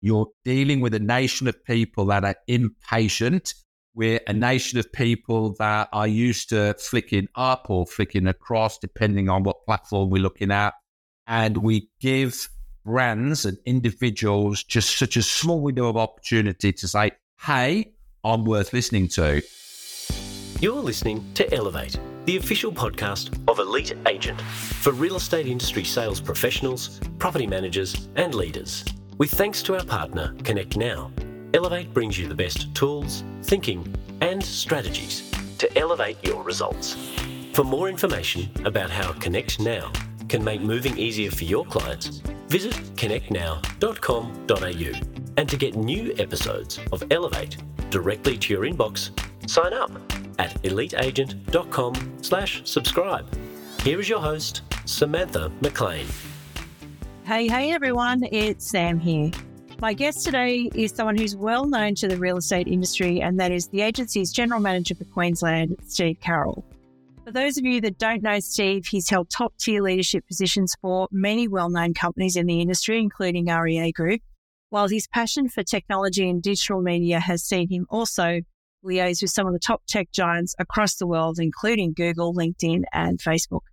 You're dealing with a nation of people that are impatient. We're a nation of people that are used to flicking up or flicking across, depending on what platform we're looking at. And we give brands and individuals just such a small window of opportunity to say, hey, I'm worth listening to. You're listening to Elevate, the official podcast of Elite Agent for real estate industry sales professionals, property managers, and leaders. With thanks to our partner, Connect Now, Elevate brings you the best tools, thinking, and strategies to elevate your results. For more information about how Connect Now can make moving easier for your clients, visit connectnow.com.au. And to get new episodes of Elevate directly to your inbox, sign up at eliteagent.com slash subscribe. Here is your host, Samantha McLean. Hey, hey everyone, it's Sam here. My guest today is someone who's well known to the real estate industry, and that is the agency's General Manager for Queensland, Steve Carroll. For those of you that don't know Steve, he's held top tier leadership positions for many well known companies in the industry, including REA Group, while his passion for technology and digital media has seen him also liaise with some of the top tech giants across the world, including Google, LinkedIn, and Facebook.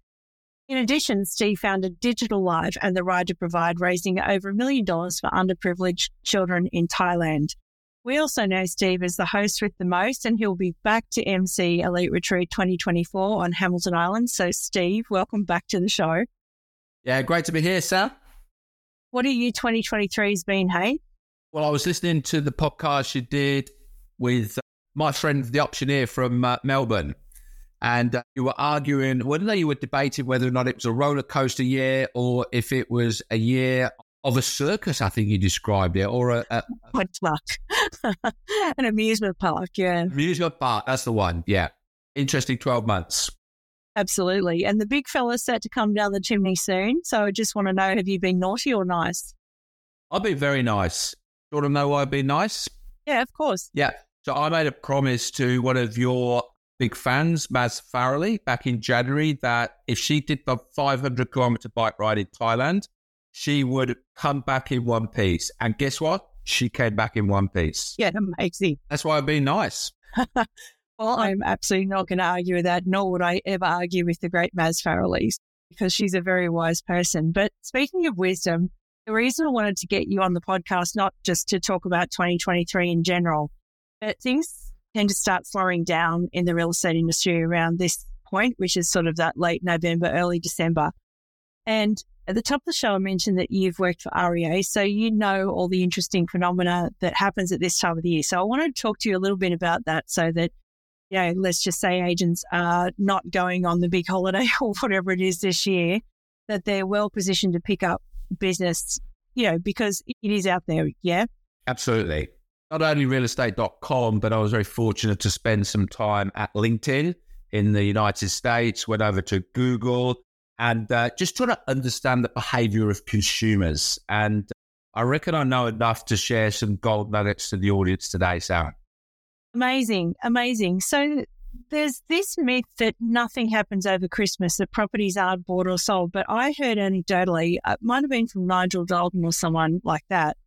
In addition, Steve founded Digital Live and the Ride to Provide, raising over a million dollars for underprivileged children in Thailand. We also know Steve as the host with the most, and he'll be back to MC Elite Retreat 2024 on Hamilton Island. So, Steve, welcome back to the show. Yeah, great to be here, Sam. What are you 2023 has been, hey? Well, I was listening to the podcast you did with my friend, the auctioneer from uh, Melbourne and uh, you were arguing, whether you were debating whether or not it was a roller coaster year or if it was a year of a circus, I think you described it, or a, a park, an amusement park, yeah. Amusement park, that's the one, yeah. Interesting 12 months. Absolutely. And the big fella's set to come down the chimney soon. So I just want to know have you been naughty or nice? I've been very nice. You want to know why I've been nice? Yeah, of course. Yeah. So I made a promise to one of your big fans, Maz Farley, back in January, that if she did the 500 kilometer bike ride in Thailand, she would come back in one piece. And guess what? She came back in one piece. Yeah, amazing. That's why I've been nice. well, I'm absolutely not going to argue with that, nor would I ever argue with the great Maz Farley because she's a very wise person. But speaking of wisdom, the reason I wanted to get you on the podcast, not just to talk about 2023 in general, but things tend to start slowing down in the real estate industry around this point, which is sort of that late November, early December. And at the top of the show, I mentioned that you've worked for REA, so you know all the interesting phenomena that happens at this time of the year. So I wanted to talk to you a little bit about that so that, you know, let's just say agents are not going on the big holiday or whatever it is this year, that they're well positioned to pick up business, you know, because it is out there. Yeah. Absolutely not only realestate.com, but I was very fortunate to spend some time at LinkedIn in the United States, went over to Google, and uh, just trying to understand the behavior of consumers. And I reckon I know enough to share some gold nuggets to the audience today, Sarah. Amazing, amazing. So there's this myth that nothing happens over Christmas, that properties aren't bought or sold. But I heard anecdotally, it might have been from Nigel Dalton or someone like that,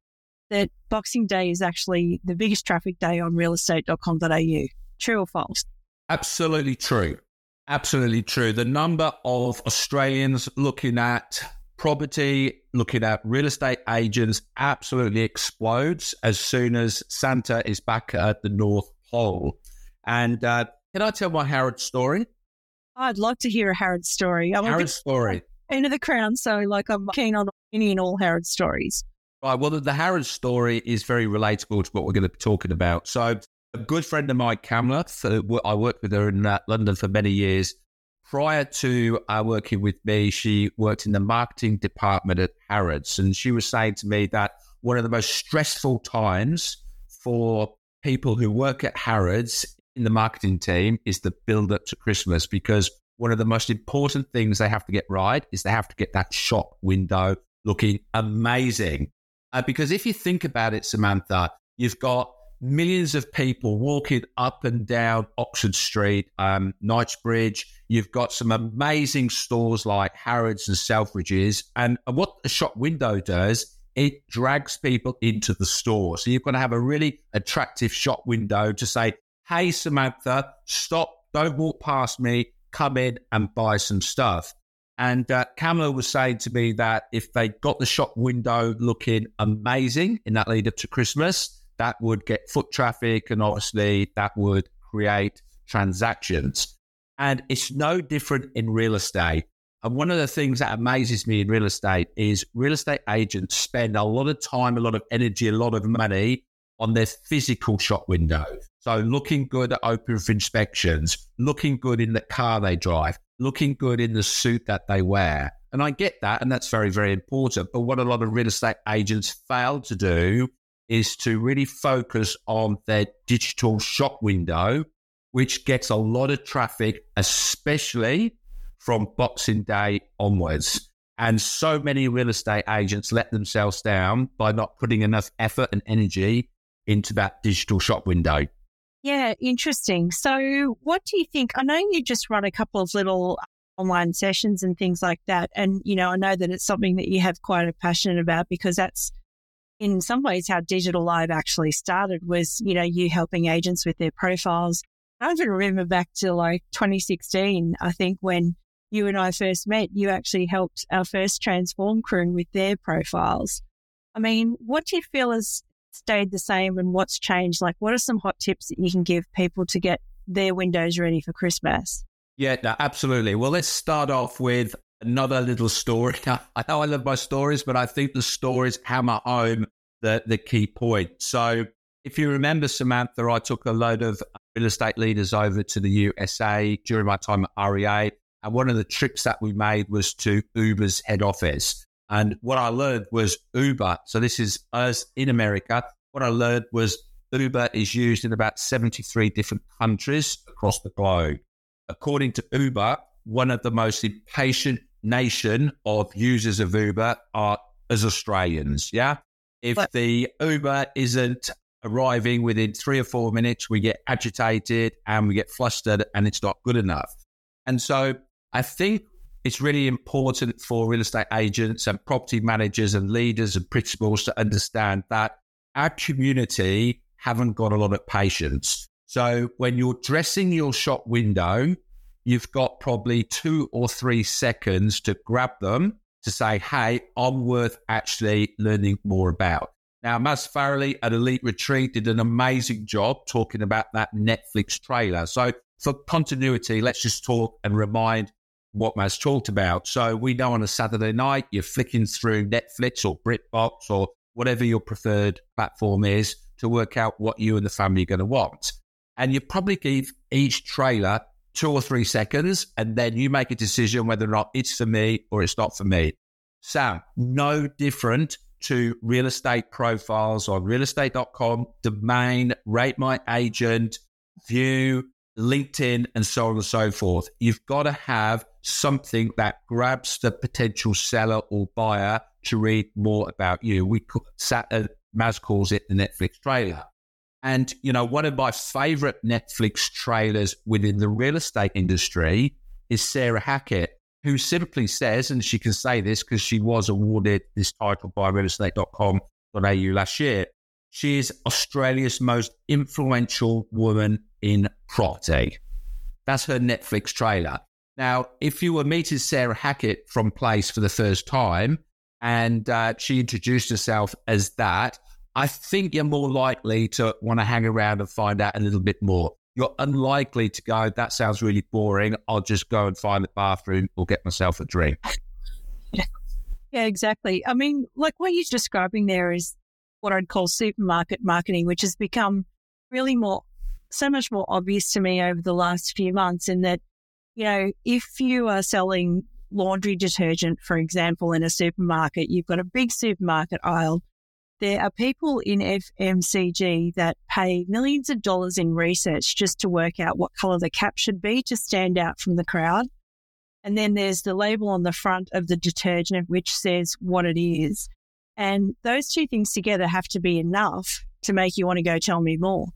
that Boxing Day is actually the biggest traffic day on realestate.com.au. True or false? Absolutely true. Absolutely true. The number of Australians looking at property, looking at real estate agents absolutely explodes as soon as Santa is back at the North Pole. And uh, can I tell my Harrods story? I'd love to hear a Harrods story. I'm Harrods story. Into the crown, so like I'm keen on any and all Harrods stories. Right. Well, the, the Harrods story is very relatable to what we're going to be talking about. So, a good friend of mine, Kamla, I worked with her in uh, London for many years. Prior to uh, working with me, she worked in the marketing department at Harrods. And she was saying to me that one of the most stressful times for people who work at Harrods in the marketing team is the build up to Christmas because one of the most important things they have to get right is they have to get that shop window looking amazing uh, because if you think about it, Samantha, you've got millions of people walking up and down Oxford Street, um, Knightsbridge. You've got some amazing stores like Harrods and Selfridges. And what the shop window does, it drags people into the store. So you've got to have a really attractive shop window to say, hey, Samantha, stop, don't walk past me, come in and buy some stuff. And uh, Kamala was saying to me that if they got the shop window looking amazing in that lead up to Christmas, that would get foot traffic and obviously that would create transactions. And it's no different in real estate. And one of the things that amazes me in real estate is real estate agents spend a lot of time, a lot of energy, a lot of money on their physical shop window. So looking good at open for inspections, looking good in the car they drive, looking good in the suit that they wear. And I get that, and that's very, very important. But what a lot of real estate agents fail to do is to really focus on their digital shop window, which gets a lot of traffic, especially from Boxing Day onwards. And so many real estate agents let themselves down by not putting enough effort and energy into that digital shop window. Yeah, interesting. So, what do you think? I know you just run a couple of little online sessions and things like that. And, you know, I know that it's something that you have quite a passion about because that's in some ways how Digital Live actually started was, you know, you helping agents with their profiles. I even remember back to like 2016, I think when you and I first met, you actually helped our first Transform crew with their profiles. I mean, what do you feel has stayed the same and what's changed? Like, what are some hot tips that you can give people to get their windows ready for Christmas? Yeah, no, absolutely. Well, let's start off with another little story. I know I love my stories, but I think the stories hammer home the, the key point. So, if you remember, Samantha, I took a load of real estate leaders over to the USA during my time at REA. And one of the trips that we made was to Uber's head office. And what I learned was Uber. So this is us in America. What I learned was Uber is used in about 73 different countries across the globe. According to Uber, one of the most impatient nation of users of Uber are as Australians. Yeah. If but- the Uber isn't arriving within three or four minutes, we get agitated and we get flustered and it's not good enough. And so I think it's really important for real estate agents and property managers and leaders and principals to understand that our community haven't got a lot of patience. So when you're dressing your shop window, you've got probably two or three seconds to grab them to say, hey, I'm worth actually learning more about. Now, Maz Farley at Elite Retreat did an amazing job talking about that Netflix trailer. So, for continuity, let's just talk and remind what Maz talked about. So we know on a Saturday night, you're flicking through Netflix or BritBox or whatever your preferred platform is to work out what you and the family are going to want. And you probably give each trailer two or three seconds, and then you make a decision whether or not it's for me or it's not for me. Sam, no different to real estate profiles on realestate.com, domain, rate my agent, view, LinkedIn, and so on and so forth. You've got to have something that grabs the potential seller or buyer to read more about you. We sat, uh, Maz calls it the Netflix trailer. And, you know, one of my favorite Netflix trailers within the real estate industry is Sarah Hackett, who simply says, and she can say this because she was awarded this title by realestate.com.au last year. She is Australia's most influential woman in property. That's her Netflix trailer. Now, if you were meeting Sarah Hackett from Place for the first time and uh, she introduced herself as that, I think you're more likely to want to hang around and find out a little bit more. You're unlikely to go, that sounds really boring. I'll just go and find the bathroom or get myself a drink. Yeah, yeah exactly. I mean, like what you're describing there is what I'd call supermarket marketing, which has become really more so much more obvious to me over the last few months in that, you know, if you are selling laundry detergent, for example, in a supermarket, you've got a big supermarket aisle. There are people in FMCG that pay millions of dollars in research just to work out what color the cap should be to stand out from the crowd. And then there's the label on the front of the detergent, which says what it is. And those two things together have to be enough to make you want to go tell me more.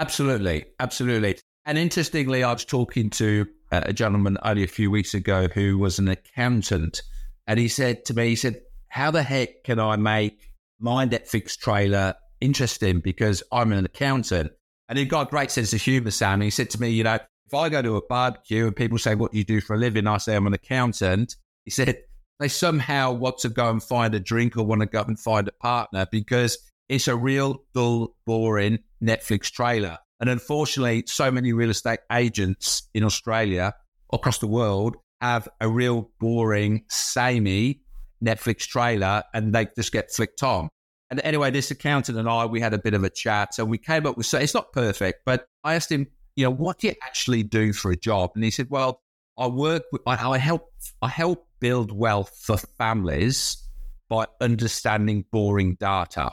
Absolutely. Absolutely. And interestingly, I was talking to uh, a gentleman only a few weeks ago who was an accountant. And he said to me, he said, how the heck can I make my Netflix trailer interesting because I'm an accountant? And he got a great sense of humor, Sam. He said to me, you know, if I go to a barbecue and people say, what do you do for a living? I say, I'm an accountant. He said, they somehow want to go and find a drink or want to go and find a partner because it's a real dull, boring Netflix trailer. And unfortunately, so many real estate agents in Australia, across the world, have a real boring, samey Netflix trailer and they just get flicked on. And anyway, this accountant and I, we had a bit of a chat. So we came up with, so it's not perfect, but I asked him, you know, what do you actually do for a job? And he said, well, I work, with, I, I help, I help build wealth for families by understanding boring data.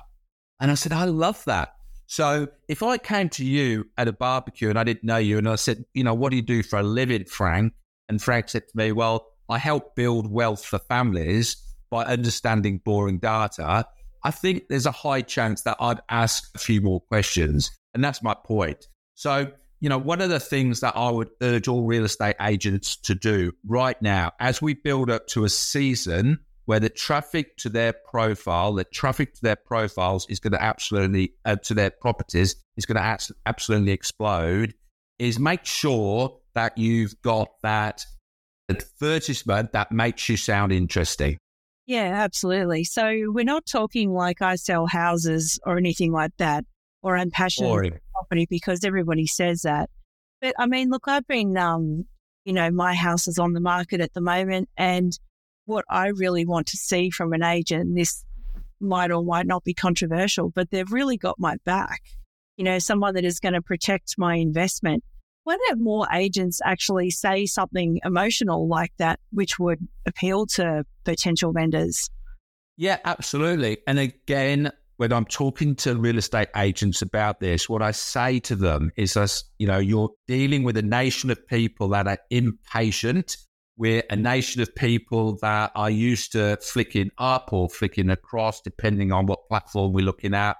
And I said, I love that. So if I came to you at a barbecue and I didn't know you and I said, you know, what do you do for a living, Frank? And Frank said to me, well, I help build wealth for families by understanding boring data. I think there's a high chance that I'd ask a few more questions. And that's my point. So, you know, one of the things that I would urge all real estate agents to do right now, as we build up to a season where the traffic to their profile, the traffic to their profiles is going to absolutely, uh, to their properties is going to absolutely explode, is make sure that you've got that advertisement that makes you sound interesting. Yeah, absolutely. So we're not talking like I sell houses or anything like that, or I'm passionate property because everybody says that. But I mean, look, I've been, um, you know, my house is on the market at the moment, and what I really want to see from an agent, this might or might not be controversial, but they've really got my back. You know, someone that is going to protect my investment. Why don't more agents actually say something emotional like that, which would appeal to potential vendors? Yeah, absolutely. And again, when I'm talking to real estate agents about this, what I say to them is, you know, you're dealing with a nation of people that are impatient we're a nation of people that are used to flicking up or flicking across, depending on what platform we're looking at.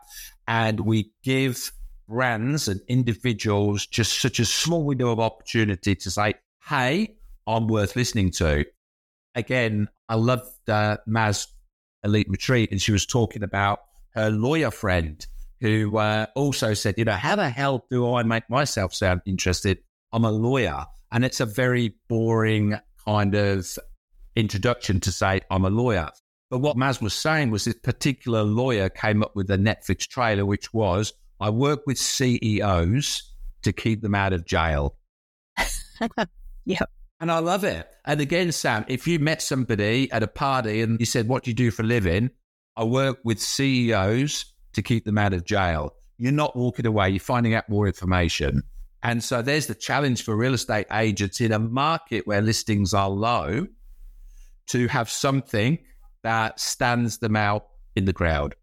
And we give brands and individuals just such a small window of opportunity to say, hey, I'm worth listening to. Again, I loved uh, Maz Elite Retreat, and she was talking about her lawyer friend who uh, also said, you know, how the hell do I make myself sound interested? I'm a lawyer. And it's a very boring kind of introduction to say, I'm a lawyer. But what Maz was saying was this particular lawyer came up with a Netflix trailer, which was, I work with CEOs to keep them out of jail. yep. And I love it. And again, Sam, if you met somebody at a party and you said, What do you do for a living? I work with CEOs to keep them out of jail. You're not walking away, you're finding out more information. And so there's the challenge for real estate agents in a market where listings are low to have something that stands them out in the crowd.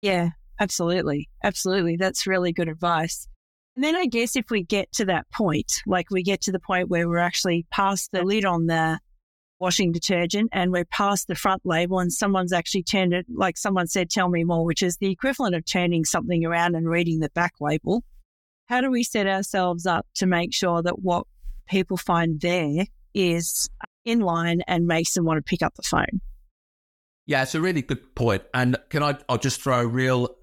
Yeah, absolutely. Absolutely. That's really good advice. And then I guess if we get to that point, like we get to the point where we're actually past the lid on the washing detergent and we're past the front label and someone's actually turned it, like someone said, tell me more, which is the equivalent of turning something around and reading the back label how do we set ourselves up to make sure that what people find there is in line and makes them want to pick up the phone? Yeah, it's a really good point. And can I, I'll just throw a real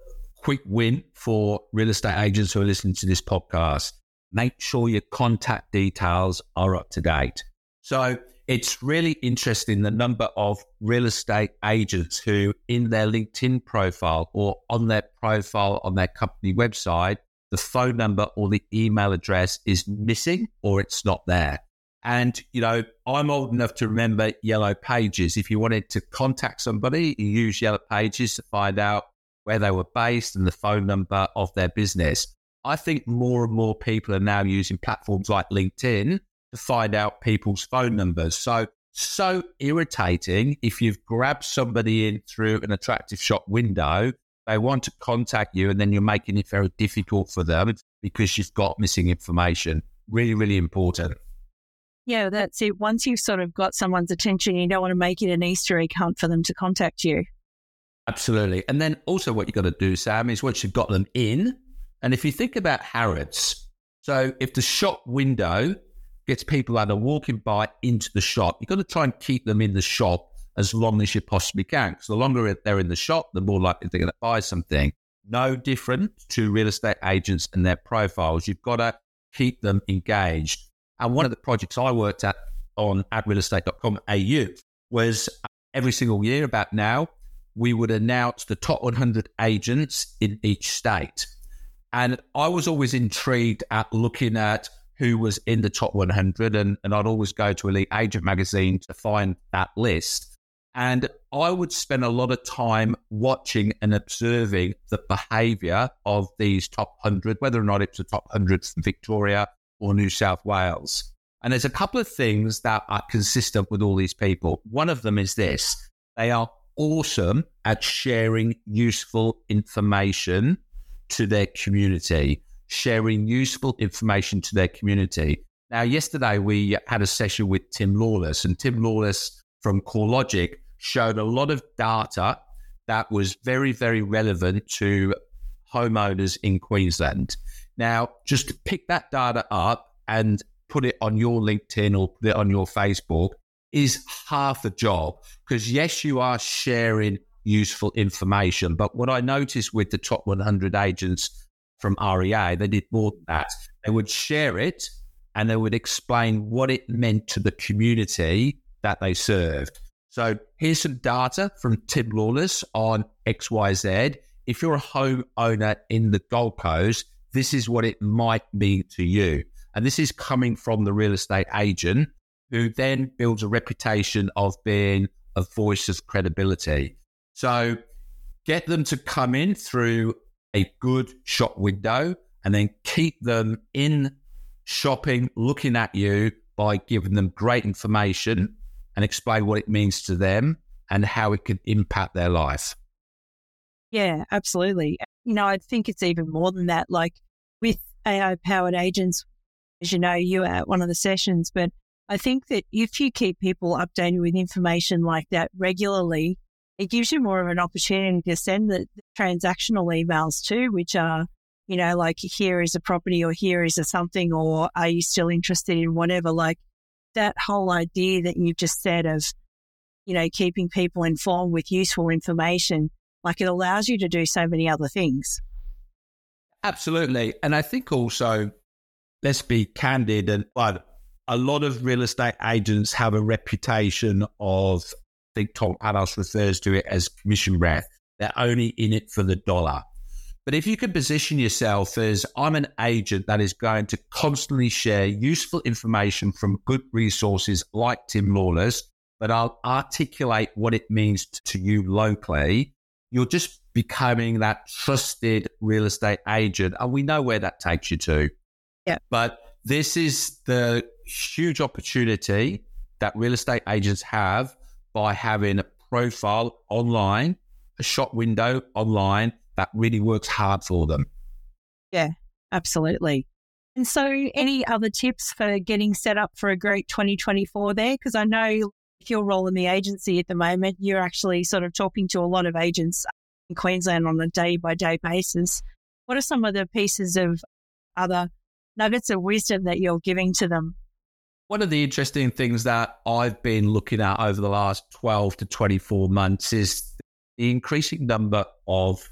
quick win for real estate agents who are listening to this podcast. Make sure your contact details are up to date. So it's really interesting the number of real estate agents who, in their LinkedIn profile or on their profile on their company website, the phone number or the email address is missing or it's not there. And, you know, I'm old enough to remember Yellow Pages. If you wanted to contact somebody, you use Yellow Pages to find out where they were based and the phone number of their business. I think more and more people are now using platforms like LinkedIn to find out people's phone numbers. So, so irritating if you've grabbed somebody in through an attractive shop window they want to contact you, and then you're making it very difficult for them because you've got missing information. Really, really important. Yeah, that's it. Once you've sort of got someone's attention, you don't want to make it an Easter egg hunt for them to contact you. Absolutely. And then also, what you've got to do, Sam, is once you've got them in, and if you think about Harrods, so if the shop window gets people that are walking by into the shop, you've got to try and keep them in the shop as long as you possibly can. Because the longer they're in the shop, the more likely they're going to buy something. No different to real estate agents and their profiles. You've got to keep them engaged. And one of the projects I worked at on at realestate.com.au was uh, every single year about now, we would announce the top 100 agents in each state. And I was always intrigued at looking at who was in the top 100, and, and I'd always go to Elite Agent magazine to find that list. And I would spend a lot of time watching and observing the behavior of these top 100, whether or not it's the top 100 from Victoria or New South Wales. And there's a couple of things that are consistent with all these people. One of them is this they are awesome at sharing useful information to their community, sharing useful information to their community. Now, yesterday we had a session with Tim Lawless, and Tim Lawless from CoreLogic showed a lot of data that was very, very relevant to homeowners in Queensland. Now, just to pick that data up and put it on your LinkedIn or put it on your Facebook is half the job. Because, yes, you are sharing useful information. But what I noticed with the top 100 agents from REA, they did more than that. They would share it and they would explain what it meant to the community that they served. So here's some data from Tim Lawless on XYZ. If you're a homeowner in the Gold Coast, this is what it might mean to you. And this is coming from the real estate agent who then builds a reputation of being a voice of credibility. So get them to come in through a good shop window and then keep them in shopping, looking at you by giving them great information and explain what it means to them and how it could impact their life. Yeah, absolutely. You know, I think it's even more than that. Like with AI powered agents, as you know, you were at one of the sessions, but I think that if you keep people updated with information like that regularly, it gives you more of an opportunity to send the, the transactional emails too, which are, you know, like here is a property or here is a something, or are you still interested in whatever? Like that whole idea that you've just said of, you know, keeping people informed with useful information, like it allows you to do so many other things. Absolutely. And I think also, let's be candid, and but a lot of real estate agents have a reputation of, I think Tom Panos refers to it as commission breath. They're only in it for the dollar. But if you can position yourself as I'm an agent that is going to constantly share useful information from good resources like Tim Lawless, but I'll articulate what it means to you locally, you're just becoming that trusted real estate agent. And we know where that takes you to. Yeah. But this is the huge opportunity that real estate agents have by having a profile online, a shop window online that really works hard for them. Yeah, absolutely. And so, any other tips for getting set up for a great 2024 there? Because I know if your role in the agency at the moment, you're actually sort of talking to a lot of agents in Queensland on a day by day basis. What are some of the pieces of other nuggets of wisdom that you're giving to them? One of the interesting things that I've been looking at over the last 12 to 24 months is the increasing number of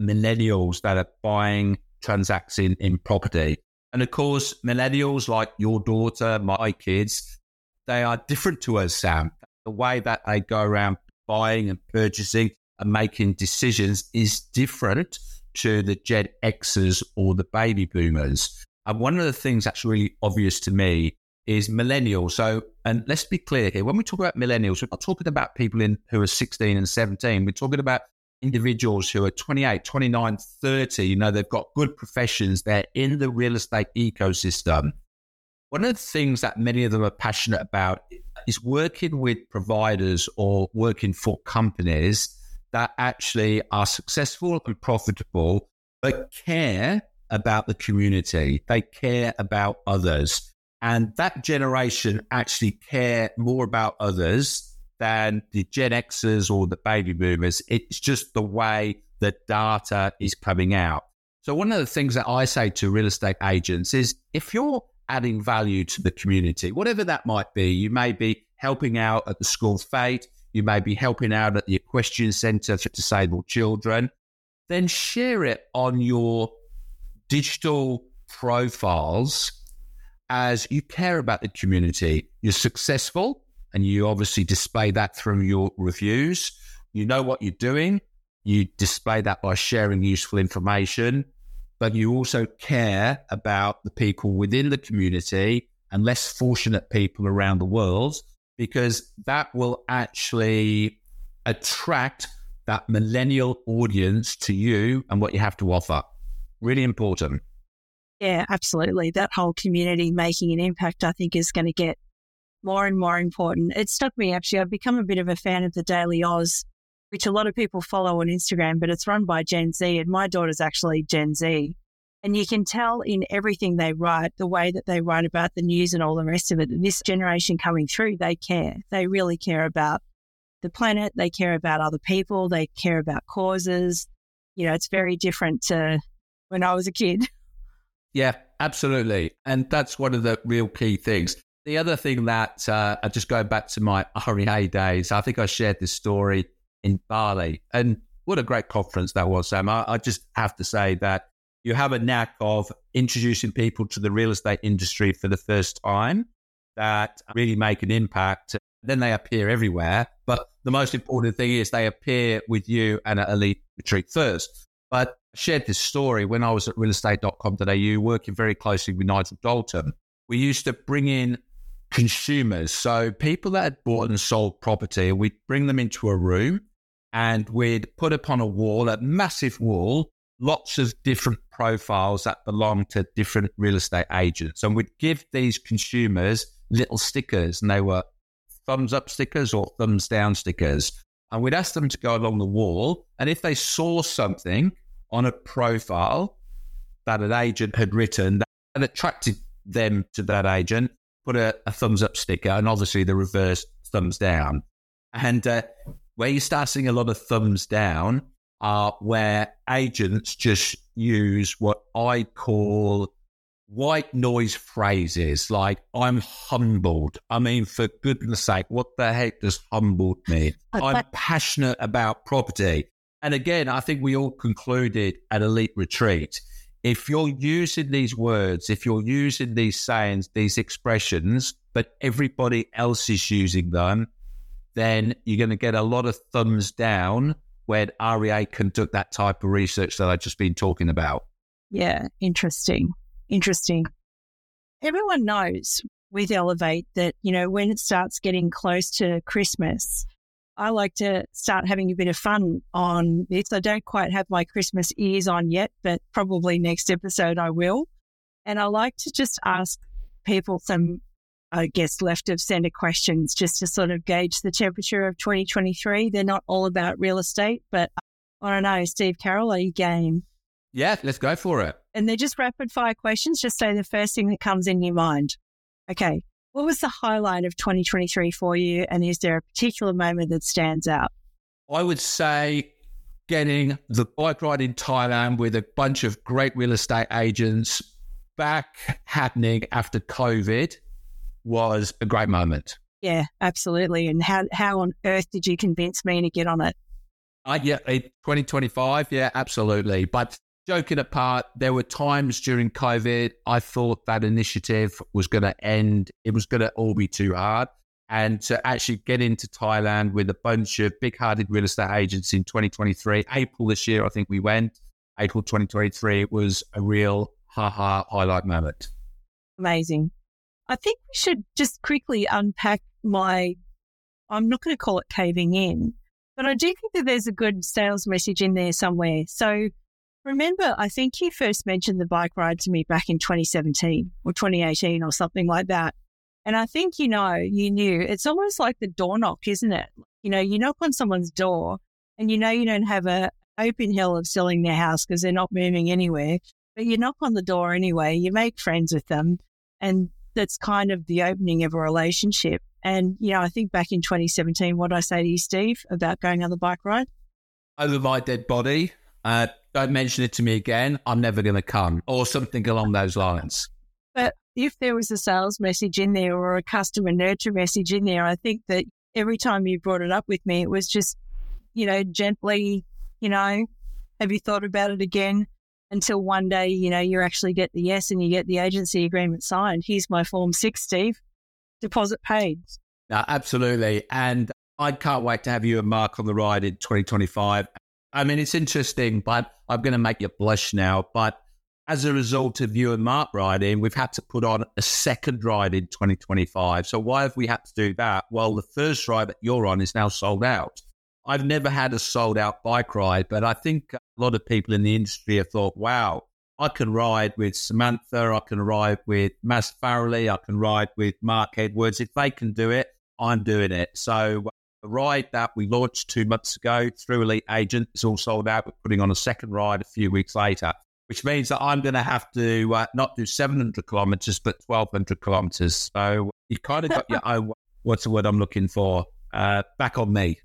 millennials that are buying, transacting in property. And of course, millennials like your daughter, my kids, they are different to us, Sam. The way that they go around buying and purchasing and making decisions is different to the Gen Xers or the baby boomers. And one of the things that's really obvious to me is millennials. So, and let's be clear here, when we talk about millennials, we're not talking about people in who are 16 and 17. We're talking about individuals who are 28, 29, 30, you know, they've got good professions, they're in the real estate ecosystem. One of the things that many of them are passionate about is working with providers or working for companies that actually are successful and profitable, but care about the community. They care about others. And that generation actually care more about others than the Gen Xers or the baby boomers. It's just the way the data is coming out. So, one of the things that I say to real estate agents is if you're adding value to the community, whatever that might be, you may be helping out at the school fete, You may be helping out at the equestrian centre for disabled children. Then share it on your digital profiles as you care about the community. You're successful and you obviously display that through your reviews. You know what you're doing. You display that by sharing useful information, but you also care about the people within the community and less fortunate people around the world because that will actually attract that millennial audience to you and what you have to offer. Really important. Yeah, absolutely. That whole community making an impact, I think, is going to get more and more important. It struck me actually. I've become a bit of a fan of the Daily Aus, which a lot of people follow on Instagram, but it's run by Gen Z, and my daughter's actually Gen Z. And you can tell in everything they write, the way that they write about the news and all the rest of it, this generation coming through, they care. They really care about the planet. They care about other people. They care about causes. You know, it's very different to when I was a kid. Yeah, absolutely. And that's one of the real key things. The other thing that uh, I just go back to my REA days, I think I shared this story in Bali. And what a great conference that was, Sam. I, I just have to say that you have a knack of introducing people to the real estate industry for the first time that really make an impact. Then they appear everywhere. But the most important thing is they appear with you and at Elite Retreat first. But I shared this story when I was at realestate.com.au working very closely with Nigel Dalton. We used to bring in consumers, so people that had bought and sold property, we'd bring them into a room and we'd put upon a wall, a massive wall, lots of different profiles that belong to different real estate agents. And we'd give these consumers little stickers, and they were thumbs up stickers or thumbs down stickers. And we'd ask them to go along the wall. And if they saw something on a profile that an agent had written that attracted them to that agent, put a, a thumbs up sticker and obviously the reverse thumbs down. And uh, where you start seeing a lot of thumbs down are where agents just use what I call white noise phrases like I'm humbled. I mean, for goodness sake, what the heck does humbled mean? I'm passionate about property. And again, I think we all concluded at Elite Retreat if you're using these words, if you're using these sayings, these expressions, but everybody else is using them, then you're going to get a lot of thumbs down when REA conduct that type of research that I've just been talking about. Yeah, interesting. Interesting. Everyone knows with Elevate that, you know, when it starts getting close to Christmas, I like to start having a bit of fun on this. I don't quite have my Christmas ears on yet, but probably next episode I will. And I like to just ask people some, I guess, left of center questions just to sort of gauge the temperature of 2023. They're not all about real estate, but I don't know, Steve Carroll, are you game? Yeah, let's go for it. And they're just rapid fire questions. Just say the first thing that comes in your mind. Okay. What was the highlight of 2023 for you? And is there a particular moment that stands out? I would say getting the bike ride in Thailand with a bunch of great real estate agents back happening after COVID was a great moment. Yeah, absolutely. And how, how on earth did you convince me to get on it? Uh, yeah, 2025. Yeah, absolutely. But joking apart, there were times during COVID I thought that initiative was going to end. It was going to all be too hard. And to actually get into Thailand with a bunch of big hearted real estate agents in 2023, April this year, I think we went, April 2023, it was a real ha ha highlight moment. Amazing. I think we should just quickly unpack my, I'm not going to call it caving in, but I do think that there's a good sales message in there somewhere. So, Remember, I think you first mentioned the bike ride to me back in 2017 or 2018 or something like that. And I think, you know, you knew it's almost like the door knock, isn't it? You know, you knock on someone's door and you know you don't have a open hill of selling their house because they're not moving anywhere, but you knock on the door anyway, you make friends with them. And that's kind of the opening of a relationship. And, you know, I think back in 2017, what did I say to you, Steve, about going on the bike ride? Over my dead body. Uh, don't mention it to me again. I'm never going to come, or something along those lines. But if there was a sales message in there or a customer nurture message in there, I think that every time you brought it up with me, it was just, you know, gently, you know, have you thought about it again? Until one day, you know, you actually get the yes and you get the agency agreement signed. Here's my Form 6, Steve. Deposit paid. No, absolutely. And I can't wait to have you and Mark on the ride in 2025. I mean, it's interesting, but I'm going to make you blush now. But as a result of you and Mark riding, we've had to put on a second ride in 2025. So why have we had to do that? Well, the first ride that you're on is now sold out. I've never had a sold out bike ride, but I think a lot of people in the industry have thought, wow, I can ride with Samantha, I can ride with Maz Farrelly, I can ride with Mark Edwards. If they can do it, I'm doing it. So ride that we launched two months ago through Elite Agent is all sold out. We're putting on a second ride a few weeks later which means that I'm going to have to uh, not do 700 kilometers, but 1200 kilometers. So you kind of got your own, what's the word I'm looking for, uh, back on me.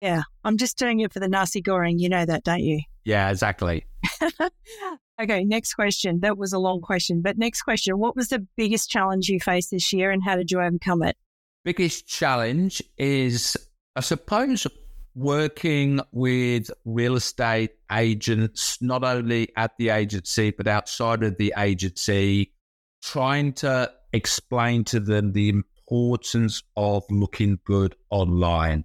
Yeah, I'm just doing it for the nasi goreng. You know that, don't you? Yeah, exactly. okay, next question. That was a long question, but next question. What was the biggest challenge you faced this year and how did you overcome it? Biggest challenge is, I suppose, working with real estate agents, not only at the agency, but outside of the agency, trying to explain to them the importance of looking good online.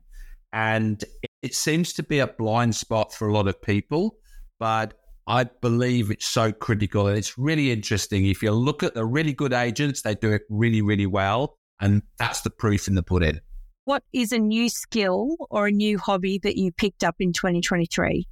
And it seems to be a blind spot for a lot of people, but I believe it's so critical. And it's really interesting. If you look at the really good agents, they do it really, really well. And that's the proof in the pudding. What is a new skill or a new hobby that you picked up in 2023?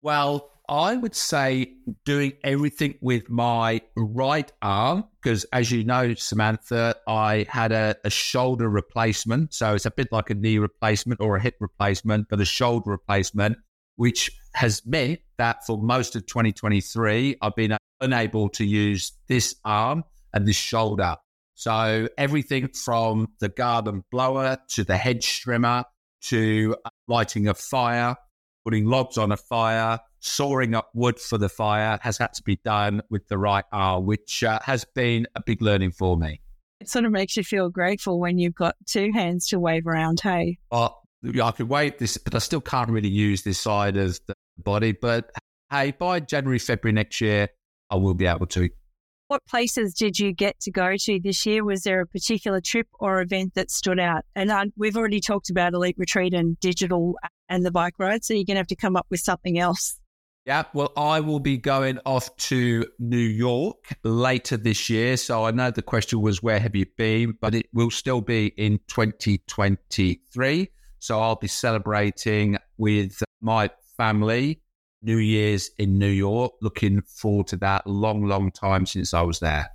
Well, I would say doing everything with my right arm, because as you know, Samantha, I had a, a, shoulder replacement. So it's a bit like a knee replacement or a hip replacement, but a shoulder replacement, which has meant that for most of 2023, I've been unable to use this arm and this shoulder. So everything from the garden blower to the hedge trimmer to lighting a fire, putting logs on a fire, sawing up wood for the fire has had to be done with the right arm, which uh, has been a big learning for me. It sort of makes you feel grateful when you've got two hands to wave around, hey? Well, I could wave this, but I still can't really use this side of the body. But hey, by January, February next year, I will be able to. What places did you get to go to this year? Was there a particular trip or event that stood out? And uh, we've already talked about Elite Retreat and digital and the bike ride, so you're going to have to come up with something else. Yeah, well, I will be going off to New York later this year. So I know the question was, where have you been? But it will still be in 2023. So I'll be celebrating with my family New Year's in New York. Looking forward to that. Long, long time since I was there.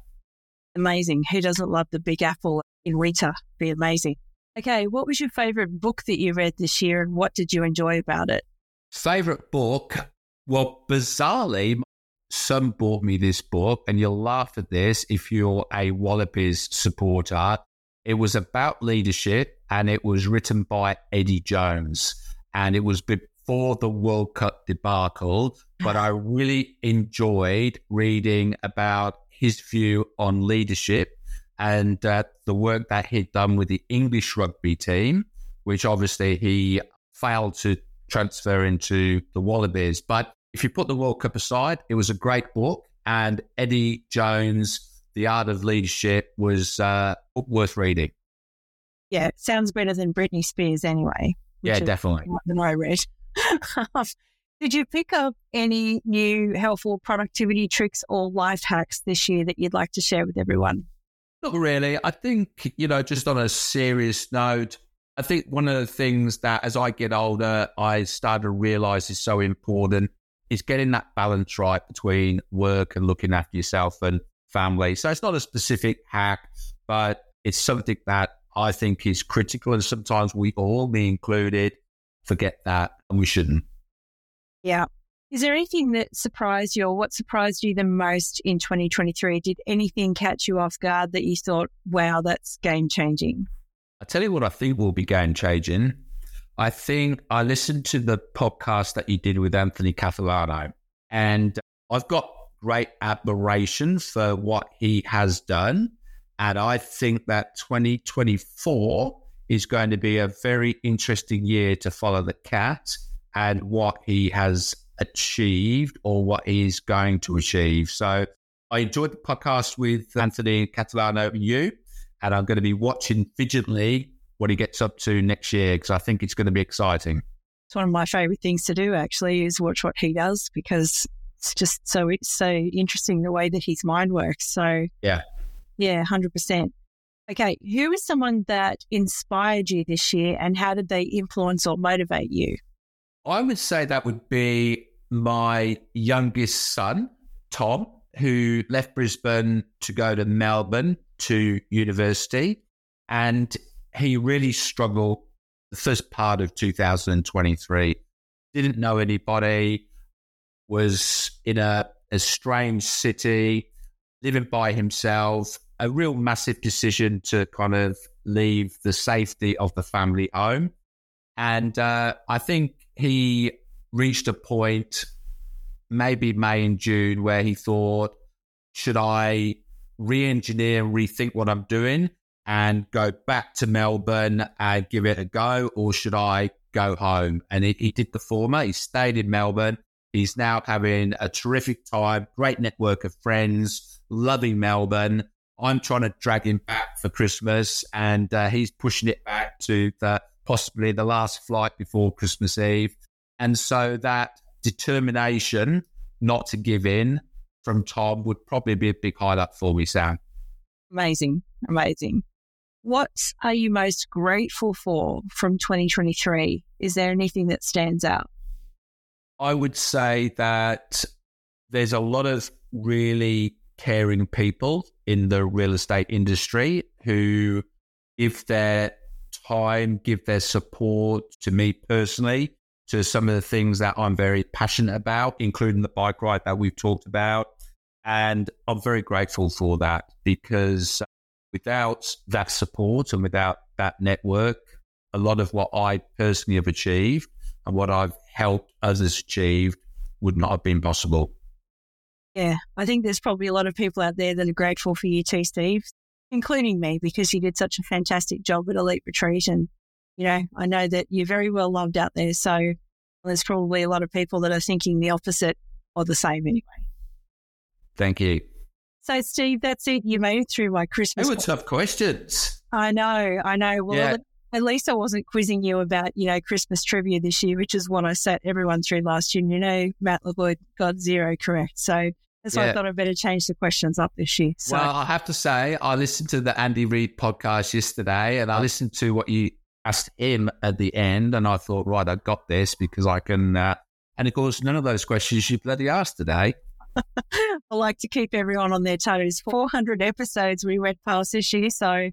Amazing. Who doesn't love the Big Apple in winter? Be amazing. Okay, what was your favorite book that you read this year and what did you enjoy about it? Favorite book? Well, bizarrely, son bought me this book, and you'll laugh at this if you're a Wallabies supporter. It was about leadership and it was written by Eddie Jones. And it was for the World Cup debacle, but I really enjoyed reading about his view on leadership and uh, the work that he'd done with the English rugby team, which obviously he failed to transfer into the Wallabies. But if you put the World Cup aside, it was a great book, and Eddie Jones, The Art of Leadership, was uh, worth reading. Yeah, it sounds better than Britney Spears anyway. Yeah, definitely. Than I read. Did you pick up any new helpful productivity tricks or life hacks this year that you'd like to share with everyone? Not really. I think, you know, just on a serious note, I think one of the things that as I get older, I start to realize is so important is getting that balance right between work and looking after yourself and family. So it's not a specific hack, but it's something that I think is critical. And sometimes we all, me included, forget that and we shouldn't. Yeah. Is there anything that surprised you or what surprised you the most in 2023? Did anything catch you off guard that you thought, wow, that's game changing? I tell you what I think will be game changing. I think I listened to the podcast that you did with Anthony Catalano, and I've got great admiration for what he has done. And I think that 2024 is going to be a very interesting year to follow the cat and what he has achieved or what he is going to achieve. So I enjoyed the podcast with Anthony Catalano and you, and I'm going to be watching vigilantly what he gets up to next year because I think it's going to be exciting. It's one of my favorite things to do actually is watch what he does because it's just so it's so interesting the way that his mind works. So yeah, yeah, hundred percent. Okay, who is someone that inspired you this year, and how did they influence or motivate you? I would say that would be my youngest son, Tom, who left Brisbane to go to Melbourne to university, and he really struggled the first part of 2023. Didn't know anybody, was in a, a strange city, living by himself, a real massive decision to kind of leave the safety of the family home. And uh, I think he reached a point, maybe May and June, where he thought, should I re engineer and rethink what I'm doing and go back to Melbourne and give it a go, or should I go home? And he, he did the former. He stayed in Melbourne. He's now having a terrific time, great network of friends, loving Melbourne. I'm trying to drag him back for Christmas, and uh, he's pushing it back to the, possibly the last flight before Christmas Eve. And so that determination not to give in from Tom would probably be a big highlight for me, Sam. Amazing. Amazing. What are you most grateful for from 2023? Is there anything that stands out? I would say that there's a lot of really caring people in the real estate industry who give their time, give their support to me personally, to some of the things that I'm very passionate about, including the bike ride that we've talked about. And I'm very grateful for that because without that support and without that network, a lot of what I personally have achieved and what I've helped others achieve would not have been possible. Yeah, I think there's probably a lot of people out there that are grateful for you too, Steve, including me, because you did such a fantastic job at Elite Retreat. And, you know, I know that you're very well loved out there. So there's probably a lot of people that are thinking the opposite or the same anyway. Thank you. So, Steve, that's it. You made it through my Christmas. They were tough questions. I know, I know. Well, yeah. at least I wasn't quizzing you about, you know, Christmas trivia this year, which is what I sat everyone through last year. And, you know, Matt LeBoyd got zero correct. So why yeah. I thought I'd better change the questions up this year. So. Well, I have to say, I listened to the Andy Reid podcast yesterday and I listened to what you asked him at the end. And I thought, right, I got this because I can. Uh, and of course, none of those questions you bloody asked today. I like to keep everyone on their toes. 400 episodes we went past this year, so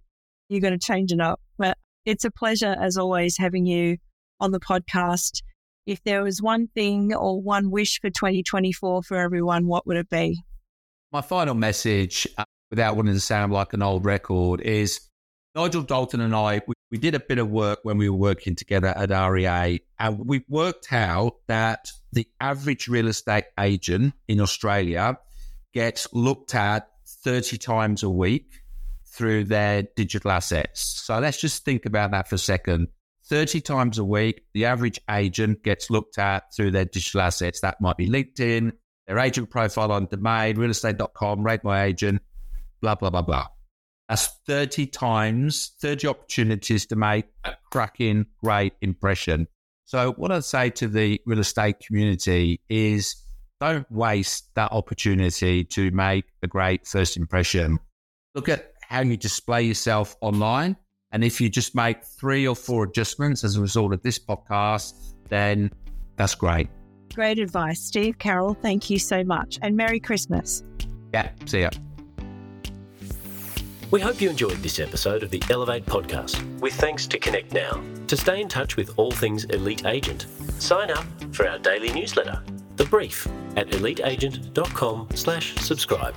you're going to change it up. But it's a pleasure, as always, having you on the podcast. If there was one thing or one wish for 2024 for everyone, what would it be? My final message, uh, without wanting to sound like an old record, is Nigel Dalton and I, we, we did a bit of work when we were working together at REA, and we worked out that the average real estate agent in Australia gets looked at 30 times a week through their digital assets. So let's just think about that for a second. 30 times a week, the average agent gets looked at through their digital assets. That might be LinkedIn, their agent profile on domain, realestate.com, rate my agent, blah, blah, blah, blah. That's 30 times, 30 opportunities to make a cracking, great impression. So, what I'd say to the real estate community is don't waste that opportunity to make a great first impression. Look at how you display yourself online. And if you just make three or four adjustments as a result of this podcast, then that's great. Great advice, Steve Carroll. Thank you so much. And Merry Christmas. Yeah, see ya. We hope you enjoyed this episode of the Elevate podcast, with thanks to Connect Now. To stay in touch with all things Elite Agent, sign up for our daily newsletter, The Brief, at eliteagent.com slash subscribe.